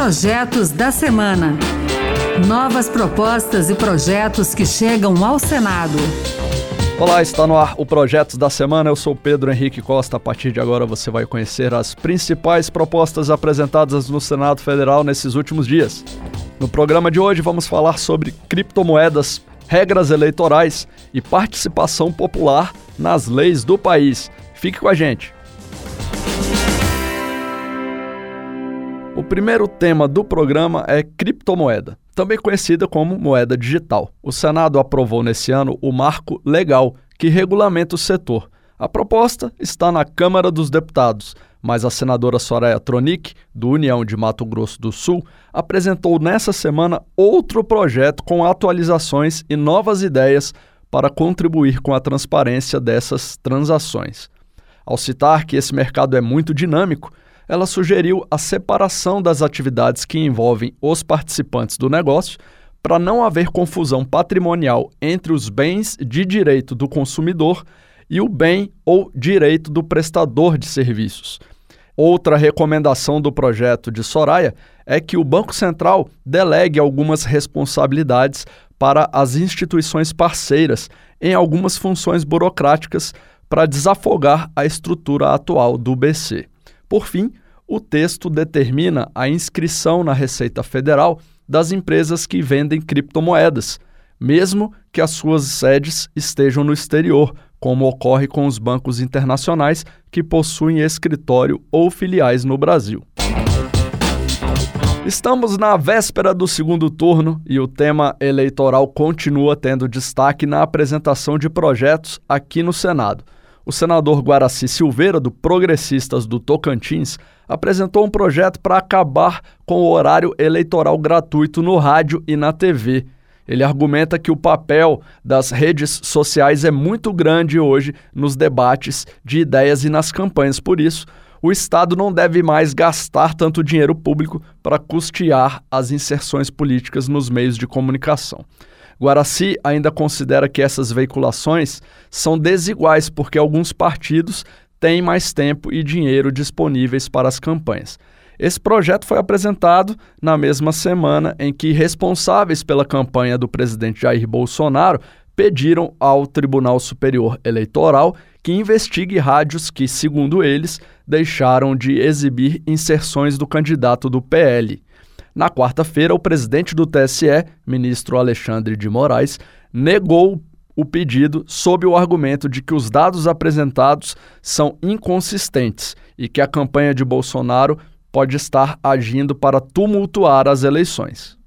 Projetos da Semana. Novas propostas e projetos que chegam ao Senado. Olá, está no ar o Projetos da Semana. Eu sou Pedro Henrique Costa. A partir de agora você vai conhecer as principais propostas apresentadas no Senado Federal nesses últimos dias. No programa de hoje vamos falar sobre criptomoedas, regras eleitorais e participação popular nas leis do país. Fique com a gente. Primeiro tema do programa é criptomoeda também conhecida como moeda digital. O Senado aprovou nesse ano o marco legal que regulamenta o setor. A proposta está na Câmara dos Deputados, mas a senadora Soraya Tronic, do União de Mato Grosso do Sul, apresentou nessa semana outro projeto com atualizações e novas ideias para contribuir com a transparência dessas transações. Ao citar que esse mercado é muito dinâmico, ela sugeriu a separação das atividades que envolvem os participantes do negócio para não haver confusão patrimonial entre os bens de direito do consumidor e o bem ou direito do prestador de serviços. Outra recomendação do projeto de Soraya é que o Banco Central delegue algumas responsabilidades para as instituições parceiras em algumas funções burocráticas para desafogar a estrutura atual do BC. Por fim, o texto determina a inscrição na Receita Federal das empresas que vendem criptomoedas, mesmo que as suas sedes estejam no exterior, como ocorre com os bancos internacionais que possuem escritório ou filiais no Brasil. Estamos na véspera do segundo turno e o tema eleitoral continua tendo destaque na apresentação de projetos aqui no Senado o senador Guaraci Silveira, do Progressistas do Tocantins, apresentou um projeto para acabar com o horário eleitoral gratuito no rádio e na TV. Ele argumenta que o papel das redes sociais é muito grande hoje nos debates de ideias e nas campanhas. Por isso, o Estado não deve mais gastar tanto dinheiro público para custear as inserções políticas nos meios de comunicação. Guaraci ainda considera que essas veiculações são desiguais porque alguns partidos têm mais tempo e dinheiro disponíveis para as campanhas. Esse projeto foi apresentado na mesma semana em que responsáveis pela campanha do presidente Jair Bolsonaro pediram ao Tribunal Superior Eleitoral que investigue rádios que, segundo eles, deixaram de exibir inserções do candidato do PL. Na quarta-feira, o presidente do TSE, ministro Alexandre de Moraes, negou o pedido sob o argumento de que os dados apresentados são inconsistentes e que a campanha de Bolsonaro pode estar agindo para tumultuar as eleições.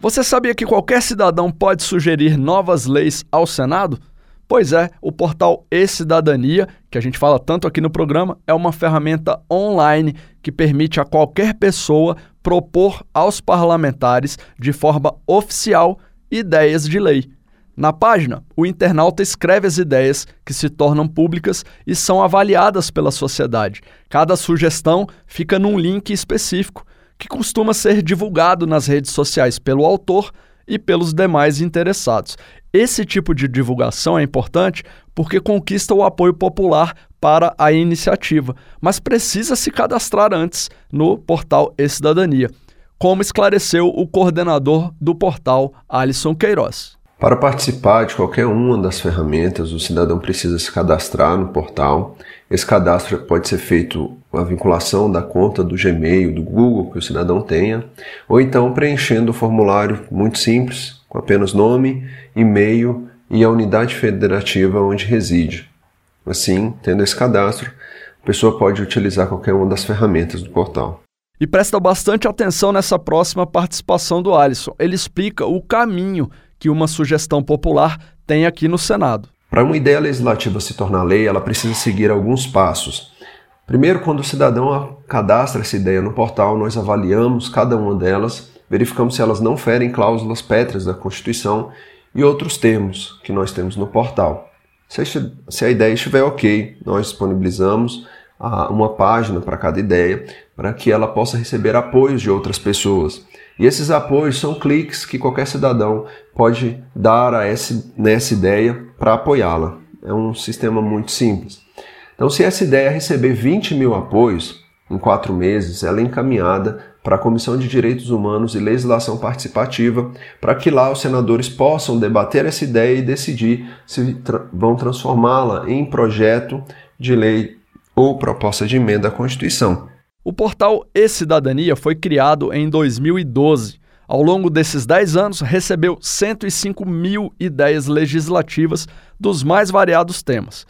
Você sabia que qualquer cidadão pode sugerir novas leis ao Senado? Pois é, o portal E-Cidadania, que a gente fala tanto aqui no programa, é uma ferramenta online que permite a qualquer pessoa propor aos parlamentares, de forma oficial, ideias de lei. Na página, o internauta escreve as ideias que se tornam públicas e são avaliadas pela sociedade. Cada sugestão fica num link específico, que costuma ser divulgado nas redes sociais pelo autor e pelos demais interessados. Esse tipo de divulgação é importante porque conquista o apoio popular para a iniciativa, mas precisa se cadastrar antes no portal E-Cidadania, como esclareceu o coordenador do portal, Alisson Queiroz. Para participar de qualquer uma das ferramentas, o cidadão precisa se cadastrar no portal. Esse cadastro pode ser feito com a vinculação da conta do Gmail, do Google que o cidadão tenha, ou então preenchendo o formulário muito simples, com apenas nome, e-mail e a unidade federativa onde reside. Assim, tendo esse cadastro, a pessoa pode utilizar qualquer uma das ferramentas do portal. E presta bastante atenção nessa próxima participação do Alisson. Ele explica o caminho que uma sugestão popular tem aqui no Senado. Para uma ideia legislativa se tornar lei, ela precisa seguir alguns passos. Primeiro, quando o cidadão cadastra essa ideia no portal, nós avaliamos cada uma delas verificamos se elas não ferem cláusulas pétreas da Constituição e outros termos que nós temos no portal. Se a ideia estiver ok, nós disponibilizamos uma página para cada ideia para que ela possa receber apoios de outras pessoas. E esses apoios são cliques que qualquer cidadão pode dar a essa, nessa ideia para apoiá-la. É um sistema muito simples. Então, se essa ideia receber 20 mil apoios, em quatro meses, ela é encaminhada para a Comissão de Direitos Humanos e Legislação Participativa, para que lá os senadores possam debater essa ideia e decidir se tra vão transformá-la em projeto de lei ou proposta de emenda à Constituição. O portal E-Cidadania foi criado em 2012. Ao longo desses 10 anos, recebeu 105 mil ideias legislativas dos mais variados temas.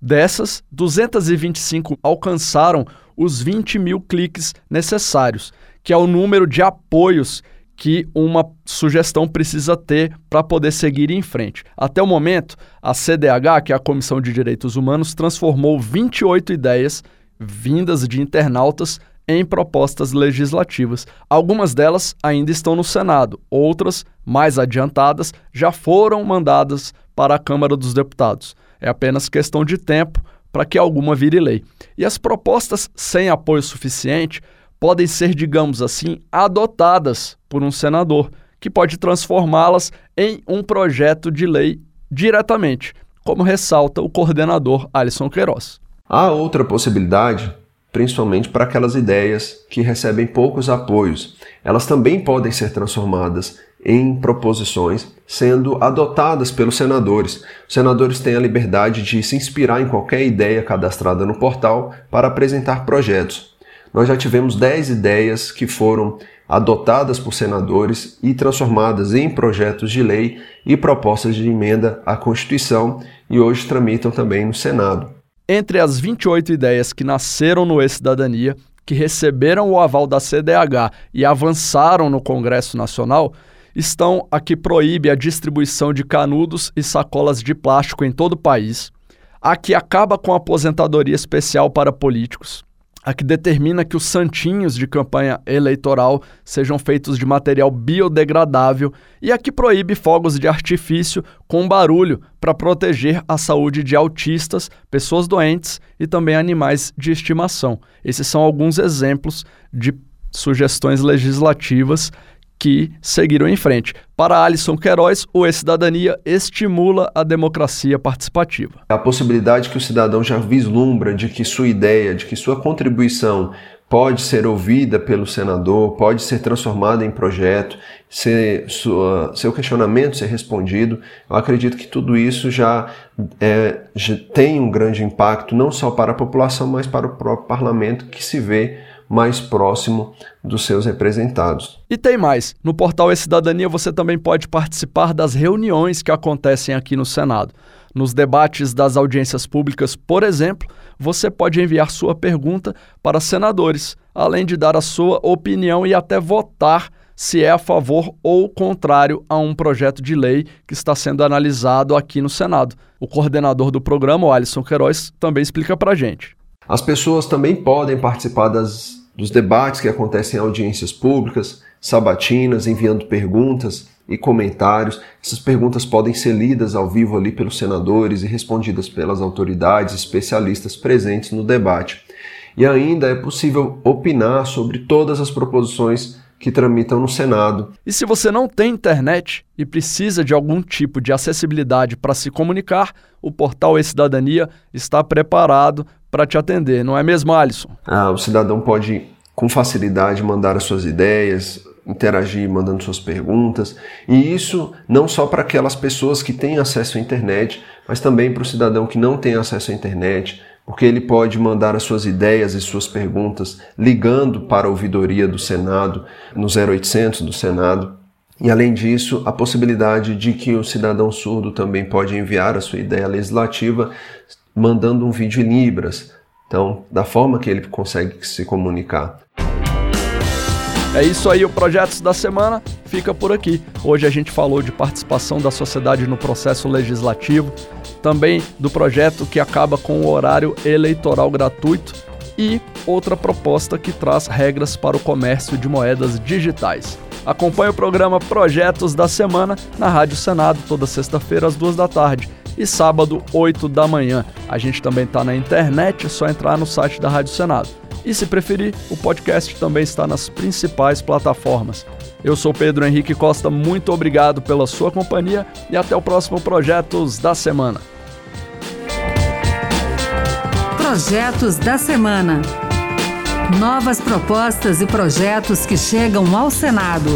Dessas, 225 alcançaram os 20 mil cliques necessários, que é o número de apoios que uma sugestão precisa ter para poder seguir em frente. Até o momento, a CDH, que é a Comissão de Direitos Humanos, transformou 28 ideias vindas de internautas em propostas legislativas. Algumas delas ainda estão no Senado, outras, mais adiantadas, já foram mandadas para a Câmara dos Deputados. É apenas questão de tempo para que alguma vire lei. E as propostas sem apoio suficiente podem ser, digamos assim, adotadas por um senador, que pode transformá-las em um projeto de lei diretamente, como ressalta o coordenador Alisson Queiroz. Há outra possibilidade, principalmente para aquelas ideias que recebem poucos apoios. Elas também podem ser transformadas em proposições sendo adotadas pelos senadores. Os senadores têm a liberdade de se inspirar em qualquer ideia cadastrada no portal para apresentar projetos. Nós já tivemos 10 ideias que foram adotadas por senadores e transformadas em projetos de lei e propostas de emenda à Constituição e hoje tramitam também no Senado. Entre as 28 ideias que nasceram no E-Cidadania, que receberam o aval da CDH e avançaram no Congresso Nacional, estão a que proíbe a distribuição de canudos e sacolas de plástico em todo o país, a que acaba com a aposentadoria especial para políticos, a que determina que os santinhos de campanha eleitoral sejam feitos de material biodegradável e a que proíbe fogos de artifício com barulho para proteger a saúde de autistas, pessoas doentes e também animais de estimação. Esses são alguns exemplos de sugestões legislativas que seguiram em frente. Para Alisson Queiroz, o E-Cidadania estimula a democracia participativa. A possibilidade que o cidadão já vislumbra de que sua ideia, de que sua contribuição pode ser ouvida pelo senador, pode ser transformada em projeto, ser, sua, seu questionamento ser respondido. Eu acredito que tudo isso já, é, já tem um grande impacto, não só para a população, mas para o próprio parlamento, que se vê mais próximo dos seus representados. E tem mais: no portal E-Cidadania você também pode participar das reuniões que acontecem aqui no Senado. Nos debates das audiências públicas, por exemplo, você pode enviar sua pergunta para senadores, além de dar a sua opinião e até votar se é a favor ou contrário a um projeto de lei que está sendo analisado aqui no Senado. O coordenador do programa, o Alisson Queiroz, também explica para a gente. As pessoas também podem participar das dos debates que acontecem em audiências públicas, sabatinas, enviando perguntas e comentários. Essas perguntas podem ser lidas ao vivo ali pelos senadores e respondidas pelas autoridades especialistas presentes no debate. E ainda é possível opinar sobre todas as proposições que tramitam no Senado. E se você não tem internet e precisa de algum tipo de acessibilidade para se comunicar, o portal E-Cidadania está preparado para te atender, não é mesmo, Alisson? Ah, o cidadão pode com facilidade mandar as suas ideias, interagir mandando suas perguntas, e isso não só para aquelas pessoas que têm acesso à internet, mas também para o cidadão que não tem acesso à internet, porque ele pode mandar as suas ideias e suas perguntas ligando para a ouvidoria do Senado, no 0800 do Senado. E além disso, a possibilidade de que o cidadão surdo também pode enviar a sua ideia legislativa mandando um vídeo em Libras. Então, da forma que ele consegue se comunicar. É isso aí, o Projetos da Semana fica por aqui. Hoje a gente falou de participação da sociedade no processo legislativo, também do projeto que acaba com o horário eleitoral gratuito e outra proposta que traz regras para o comércio de moedas digitais. Acompanhe o programa Projetos da Semana na Rádio Senado toda sexta-feira às duas da tarde e sábado, 8 da manhã. A gente também está na internet, é só entrar no site da Rádio Senado. E se preferir, o podcast também está nas principais plataformas. Eu sou Pedro Henrique Costa, muito obrigado pela sua companhia e até o próximo Projetos da Semana. Projetos da Semana. Novas propostas e projetos que chegam ao Senado.